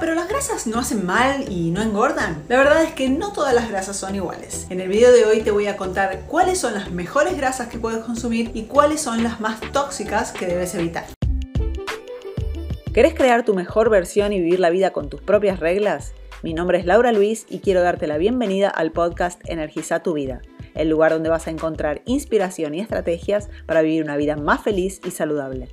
Pero las grasas no hacen mal y no engordan. La verdad es que no todas las grasas son iguales. En el video de hoy te voy a contar cuáles son las mejores grasas que puedes consumir y cuáles son las más tóxicas que debes evitar. ¿Querés crear tu mejor versión y vivir la vida con tus propias reglas? Mi nombre es Laura Luis y quiero darte la bienvenida al podcast Energiza tu vida, el lugar donde vas a encontrar inspiración y estrategias para vivir una vida más feliz y saludable.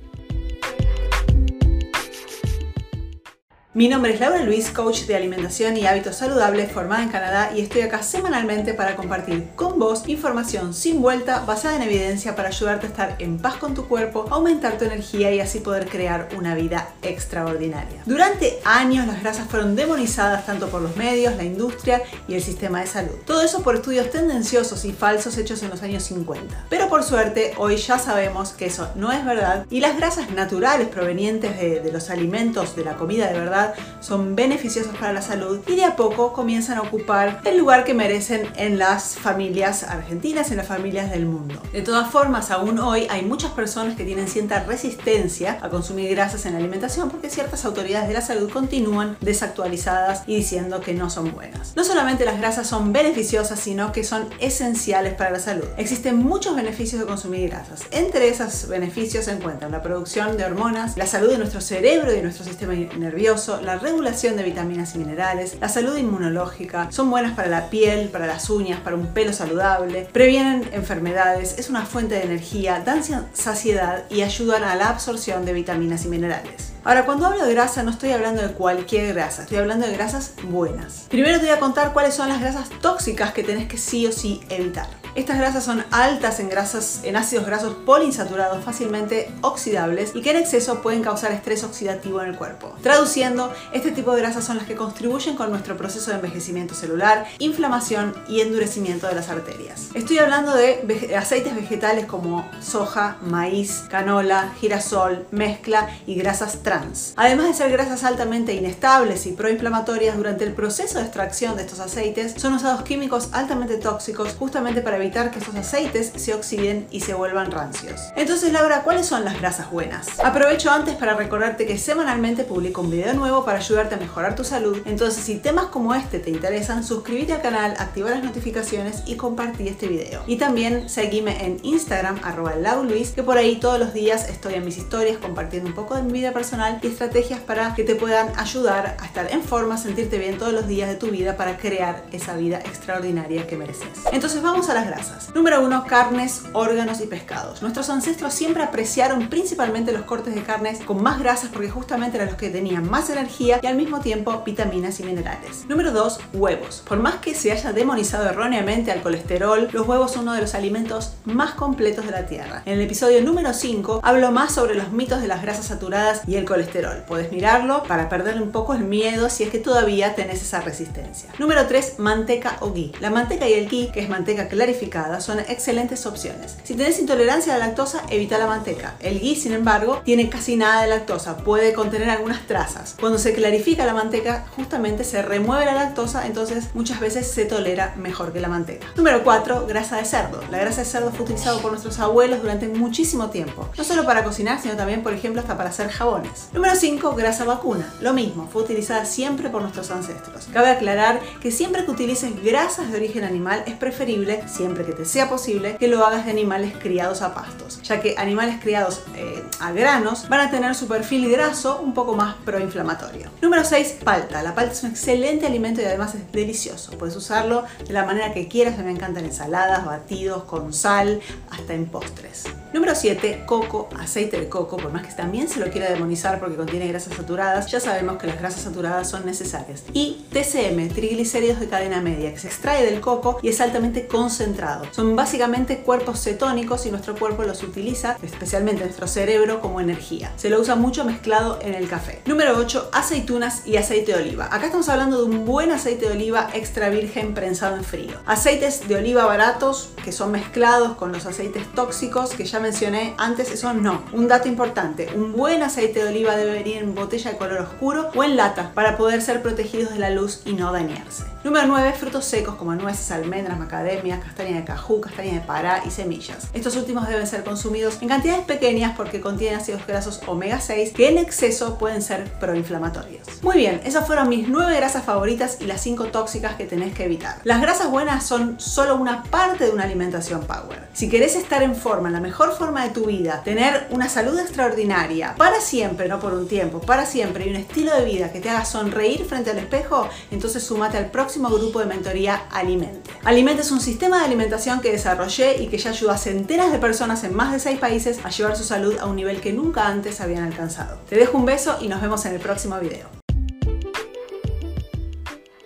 Mi nombre es Laura Luis, coach de alimentación y hábitos saludables formada en Canadá y estoy acá semanalmente para compartir con vos información sin vuelta basada en evidencia para ayudarte a estar en paz con tu cuerpo, aumentar tu energía y así poder crear una vida extraordinaria. Durante años las grasas fueron demonizadas tanto por los medios, la industria y el sistema de salud. Todo eso por estudios tendenciosos y falsos hechos en los años 50. Pero por suerte hoy ya sabemos que eso no es verdad y las grasas naturales provenientes de, de los alimentos, de la comida de verdad, son beneficiosos para la salud y de a poco comienzan a ocupar el lugar que merecen en las familias argentinas, en las familias del mundo. De todas formas, aún hoy hay muchas personas que tienen cierta resistencia a consumir grasas en la alimentación porque ciertas autoridades de la salud continúan desactualizadas y diciendo que no son buenas. No solamente las grasas son beneficiosas, sino que son esenciales para la salud. Existen muchos beneficios de consumir grasas. Entre esos beneficios se encuentran la producción de hormonas, la salud de nuestro cerebro y de nuestro sistema nervioso, la regulación de vitaminas y minerales, la salud inmunológica, son buenas para la piel, para las uñas, para un pelo saludable, previenen enfermedades, es una fuente de energía, dan saciedad y ayudan a la absorción de vitaminas y minerales. Ahora, cuando hablo de grasa no estoy hablando de cualquier grasa, estoy hablando de grasas buenas. Primero te voy a contar cuáles son las grasas tóxicas que tenés que sí o sí evitar. Estas grasas son altas en grasas, en ácidos grasos poliinsaturados fácilmente oxidables y que en exceso pueden causar estrés oxidativo en el cuerpo. Traduciendo, este tipo de grasas son las que contribuyen con nuestro proceso de envejecimiento celular, inflamación y endurecimiento de las arterias. Estoy hablando de aceites vegetales como soja, maíz, canola, girasol, mezcla y grasas trans. Además de ser grasas altamente inestables y proinflamatorias, durante el proceso de extracción de estos aceites son usados químicos altamente tóxicos justamente para evitar evitar que esos aceites se oxiden y se vuelvan rancios. Entonces Laura, ¿cuáles son las grasas buenas? Aprovecho antes para recordarte que semanalmente publico un video nuevo para ayudarte a mejorar tu salud. Entonces si temas como este te interesan, suscríbete al canal, activa las notificaciones y compartí este video. Y también seguime en Instagram, arroba Luis, que por ahí todos los días estoy en mis historias compartiendo un poco de mi vida personal y estrategias para que te puedan ayudar a estar en forma, sentirte bien todos los días de tu vida para crear esa vida extraordinaria que mereces. Entonces vamos a las Número 1. Carnes, órganos y pescados. Nuestros ancestros siempre apreciaron principalmente los cortes de carnes con más grasas porque justamente eran los que tenían más energía y al mismo tiempo vitaminas y minerales. Número 2. Huevos. Por más que se haya demonizado erróneamente al colesterol, los huevos son uno de los alimentos más completos de la Tierra. En el episodio número 5 hablo más sobre los mitos de las grasas saturadas y el colesterol. Puedes mirarlo para perder un poco el miedo si es que todavía tenés esa resistencia. Número 3. Manteca o ghee. La manteca y el ghee, que es manteca clarificada, son excelentes opciones. Si tenés intolerancia a la lactosa, evita la manteca. El ghee, sin embargo, tiene casi nada de lactosa, puede contener algunas trazas. Cuando se clarifica la manteca, justamente se remueve la lactosa, entonces muchas veces se tolera mejor que la manteca. Número 4, grasa de cerdo. La grasa de cerdo fue utilizado por nuestros abuelos durante muchísimo tiempo, no solo para cocinar, sino también, por ejemplo, hasta para hacer jabones. Número 5, grasa vacuna. Lo mismo, fue utilizada siempre por nuestros ancestros. Cabe aclarar que siempre que utilices grasas de origen animal es preferible, siempre que te sea posible, que lo hagas de animales criados a pastos, ya que animales criados eh, a granos van a tener su perfil graso un poco más proinflamatorio. Número 6, palta. La palta es un excelente alimento y además es delicioso. Puedes usarlo de la manera que quieras, me encantan ensaladas, batidos, con sal, hasta en postres. Número 7, coco, aceite de coco, por más que también se lo quiera demonizar porque contiene grasas saturadas, ya sabemos que las grasas saturadas son necesarias. Y TCM, triglicéridos de cadena media, que se extrae del coco y es altamente concentrado son básicamente cuerpos cetónicos y nuestro cuerpo los utiliza, especialmente nuestro cerebro, como energía. Se lo usa mucho mezclado en el café. Número 8. Aceitunas y aceite de oliva. Acá estamos hablando de un buen aceite de oliva extra virgen prensado en frío. Aceites de oliva baratos que son mezclados con los aceites tóxicos que ya mencioné antes, eso no. Un dato importante, un buen aceite de oliva debe venir en botella de color oscuro o en lata para poder ser protegidos de la luz y no dañarse. Número 9. Frutos secos como nueces, almendras, macadamias, castaña de cajú, castaña de pará y semillas. Estos últimos deben ser consumidos en cantidades pequeñas porque contienen ácidos grasos omega 6 que en exceso pueden ser proinflamatorios. Muy bien, esas fueron mis 9 grasas favoritas y las 5 tóxicas que tenés que evitar. Las grasas buenas son solo una parte de una alimentación power. Si querés estar en forma, la mejor forma de tu vida, tener una salud extraordinaria, para siempre, no por un tiempo, para siempre, y un estilo de vida que te haga sonreír frente al espejo, entonces sumate al próximo grupo de mentoría Alimente. Alimente es un sistema de alimentación que desarrollé y que ya ayuda a centenas de personas en más de 6 países a llevar su salud a un nivel que nunca antes habían alcanzado. Te dejo un beso y nos vemos en el próximo video.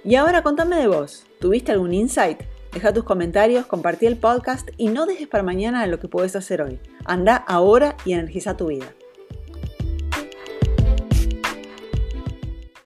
Y ahora contame de vos. ¿Tuviste algún insight? Deja tus comentarios, compartí el podcast y no dejes para mañana lo que puedes hacer hoy. Anda ahora y energiza tu vida.